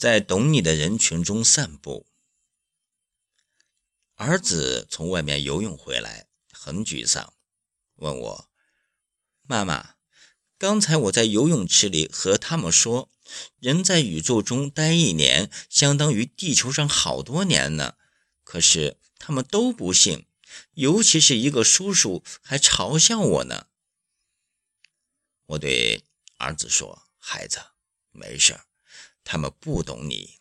在懂你的人群中散步。儿子从外面游泳回来，很沮丧，问我：“妈妈，刚才我在游泳池里和他们说，人在宇宙中待一年，相当于地球上好多年呢。可是他们都不信，尤其是一个叔叔还嘲笑我呢。”我对儿子说：“孩子，没事儿，他们不懂你。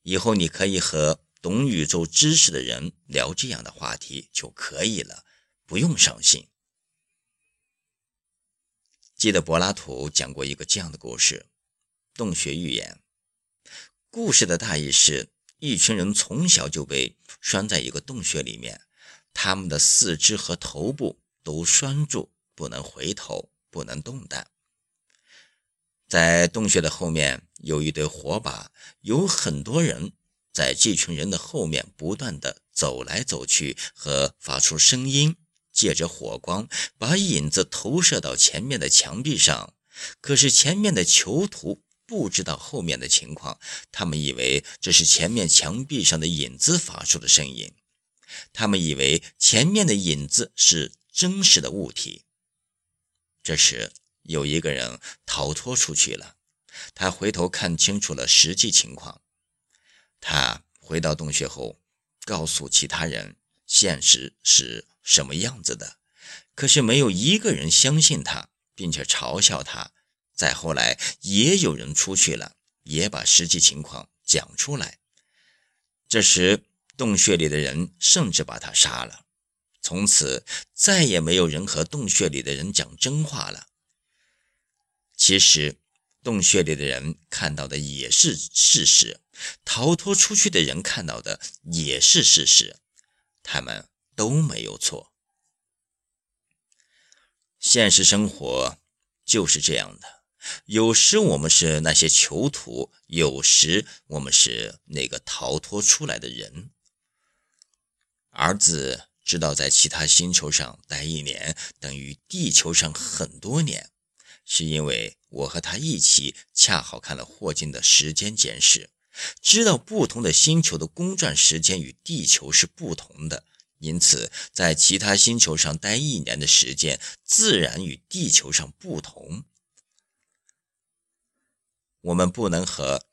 以后你可以和……”懂宇宙知识的人聊这样的话题就可以了，不用伤心。记得柏拉图讲过一个这样的故事：洞穴寓言。故事的大意是一群人从小就被拴在一个洞穴里面，他们的四肢和头部都拴住，不能回头，不能动弹。在洞穴的后面有一堆火把，有很多人。在这群人的后面不断的走来走去和发出声音，借着火光把影子投射到前面的墙壁上。可是前面的囚徒不知道后面的情况，他们以为这是前面墙壁上的影子发出的声音，他们以为前面的影子是真实的物体。这时有一个人逃脱出去了，他回头看清楚了实际情况。他回到洞穴后，告诉其他人现实是什么样子的，可是没有一个人相信他，并且嘲笑他。再后来，也有人出去了，也把实际情况讲出来。这时，洞穴里的人甚至把他杀了。从此，再也没有人和洞穴里的人讲真话了。其实。洞穴里的人看到的也是事实，逃脱出去的人看到的也是事实，他们都没有错。现实生活就是这样的，有时我们是那些囚徒，有时我们是那个逃脱出来的人。儿子知道，在其他星球上待一年等于地球上很多年。是因为我和他一起恰好看了霍金的时间简史，知道不同的星球的公转时间与地球是不同的，因此在其他星球上待一年的时间自然与地球上不同。我们不能和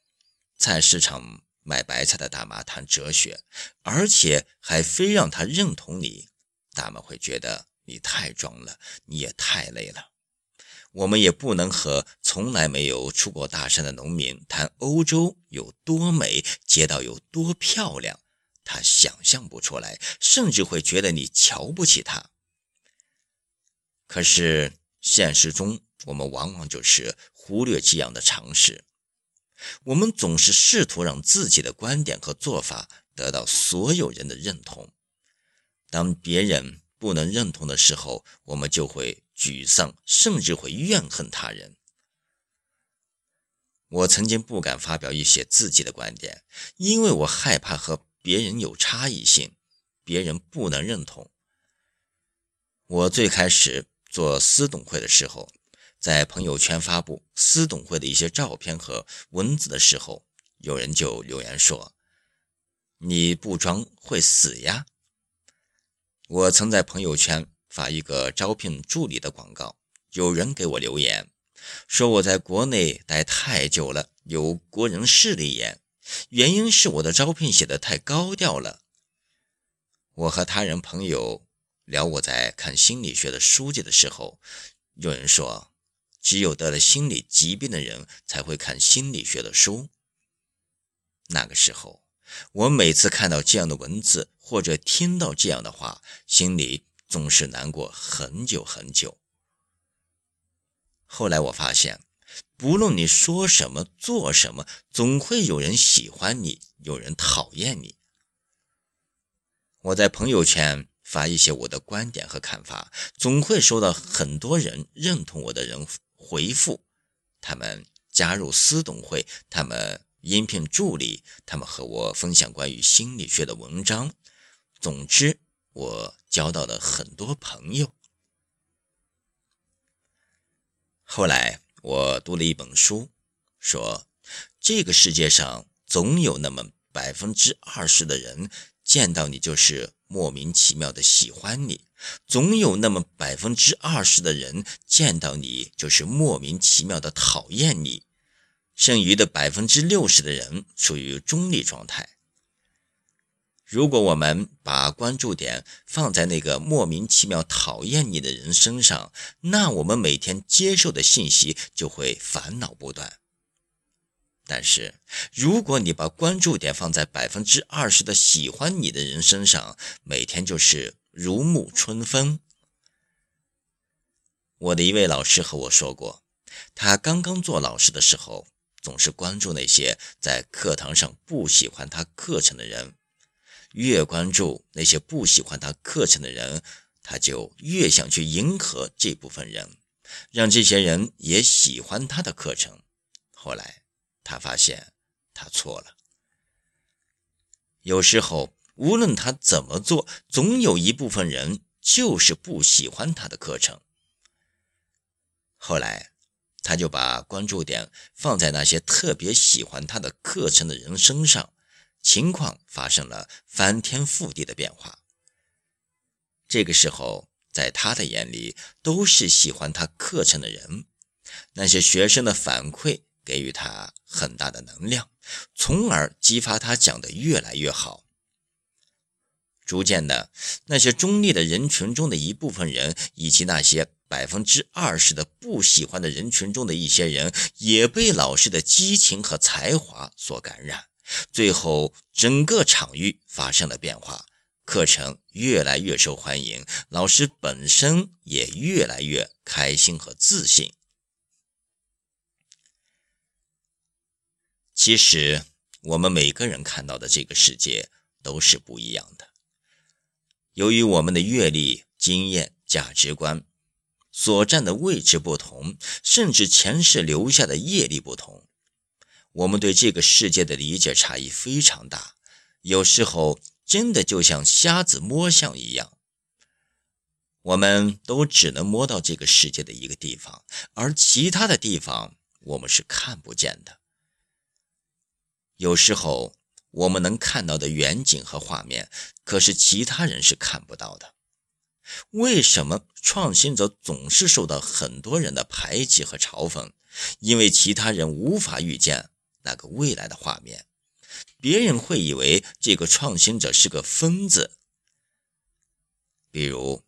菜市场买白菜的大妈谈哲学，而且还非让他认同你，大妈会觉得你太装了，你也太累了。我们也不能和从来没有出过大山的农民谈欧洲有多美，街道有多漂亮，他想象不出来，甚至会觉得你瞧不起他。可是现实中，我们往往就是忽略这样的常识，我们总是试图让自己的观点和做法得到所有人的认同，当别人。不能认同的时候，我们就会沮丧，甚至会怨恨他人。我曾经不敢发表一些自己的观点，因为我害怕和别人有差异性，别人不能认同。我最开始做私董会的时候，在朋友圈发布私董会的一些照片和文字的时候，有人就留言说：“你不装会死呀。”我曾在朋友圈发一个招聘助理的广告，有人给我留言说我在国内待太久了，有国人势利眼，原因是我的招聘写的太高调了。我和他人朋友聊我在看心理学的书籍的时候，有人说只有得了心理疾病的人才会看心理学的书。那个时候。我每次看到这样的文字，或者听到这样的话，心里总是难过很久很久。后来我发现，不论你说什么、做什么，总会有人喜欢你，有人讨厌你。我在朋友圈发一些我的观点和看法，总会收到很多人认同我的人回复，他们加入私董会，他们。应聘助理，他们和我分享关于心理学的文章。总之，我交到了很多朋友。后来，我读了一本书，说这个世界上总有那么百分之二十的人见到你就是莫名其妙的喜欢你，总有那么百分之二十的人见到你就是莫名其妙的讨厌你，剩余的百分之六十的人处于中立状态。如果我们把关注点放在那个莫名其妙讨厌你的人身上，那我们每天接受的信息就会烦恼不断。但是，如果你把关注点放在百分之二十的喜欢你的人身上，每天就是如沐春风。我的一位老师和我说过，他刚刚做老师的时候，总是关注那些在课堂上不喜欢他课程的人。越关注那些不喜欢他课程的人，他就越想去迎合这部分人，让这些人也喜欢他的课程。后来，他发现他错了。有时候，无论他怎么做，总有一部分人就是不喜欢他的课程。后来，他就把关注点放在那些特别喜欢他的课程的人身上。情况发生了翻天覆地的变化。这个时候，在他的眼里，都是喜欢他课程的人。那些学生的反馈给予他很大的能量，从而激发他讲得越来越好。逐渐的，那些中立的人群中的一部分人，以及那些百分之二十的不喜欢的人群中的一些人，也被老师的激情和才华所感染。最后，整个场域发生了变化，课程越来越受欢迎，老师本身也越来越开心和自信。其实，我们每个人看到的这个世界都是不一样的。由于我们的阅历、经验、价值观所占的位置不同，甚至前世留下的业力不同。我们对这个世界的理解差异非常大，有时候真的就像瞎子摸象一样。我们都只能摸到这个世界的一个地方，而其他的地方我们是看不见的。有时候我们能看到的远景和画面，可是其他人是看不到的。为什么创新者总是受到很多人的排挤和嘲讽？因为其他人无法预见。那个未来的画面，别人会以为这个创新者是个疯子。比如，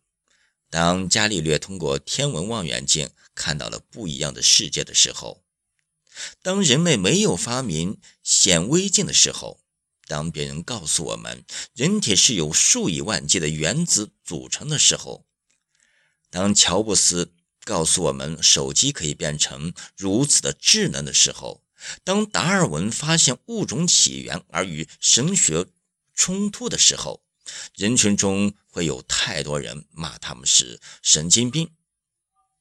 当伽利略通过天文望远镜看到了不一样的世界的时候，当人类没有发明显微镜的时候，当别人告诉我们人体是由数以万计的原子组成的时候，当乔布斯告诉我们手机可以变成如此的智能的时候，当达尔文发现物种起源而与神学冲突的时候，人群中会有太多人骂他们是神经病。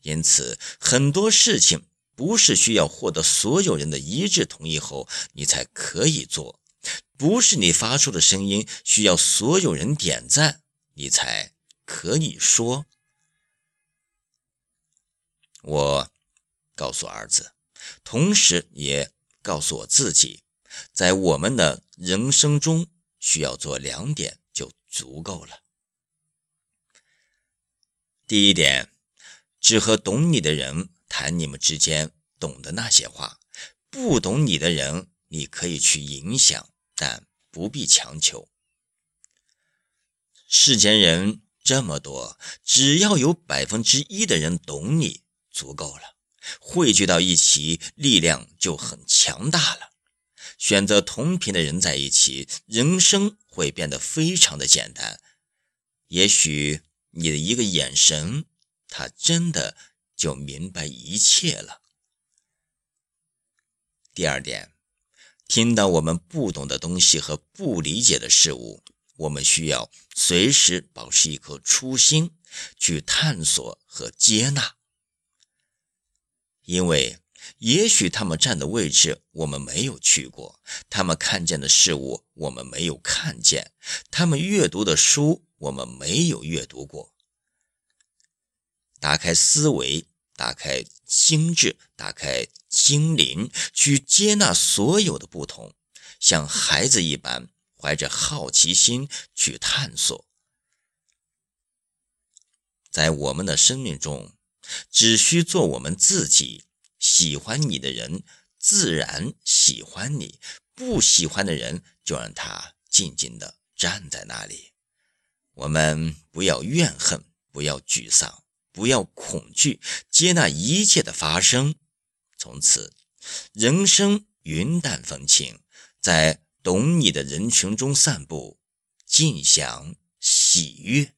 因此，很多事情不是需要获得所有人的一致同意后你才可以做，不是你发出的声音需要所有人点赞你才可以说。我告诉儿子。同时也告诉我自己，在我们的人生中需要做两点就足够了。第一点，只和懂你的人谈你们之间懂的那些话，不懂你的人你可以去影响，但不必强求。世间人这么多，只要有百分之一的人懂你，足够了。汇聚到一起，力量就很强大了。选择同频的人在一起，人生会变得非常的简单。也许你的一个眼神，他真的就明白一切了。第二点，听到我们不懂的东西和不理解的事物，我们需要随时保持一颗初心，去探索和接纳。因为也许他们站的位置我们没有去过，他们看见的事物我们没有看见，他们阅读的书我们没有阅读过。打开思维，打开心智，打开心灵，去接纳所有的不同，像孩子一般，怀着好奇心去探索。在我们的生命中，只需做我们自己。喜欢你的人，自然喜欢你；不喜欢的人，就让他静静的站在那里。我们不要怨恨，不要沮丧，不要恐惧，接纳一切的发生。从此，人生云淡风轻，在懂你的人群中散步，尽享喜悦。